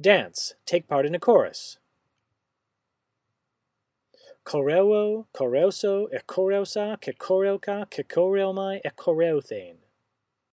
Dance. Take part in a chorus. Choreo, choreoso, e choreosa, ke choreoka, ke choreomai, e choreothein.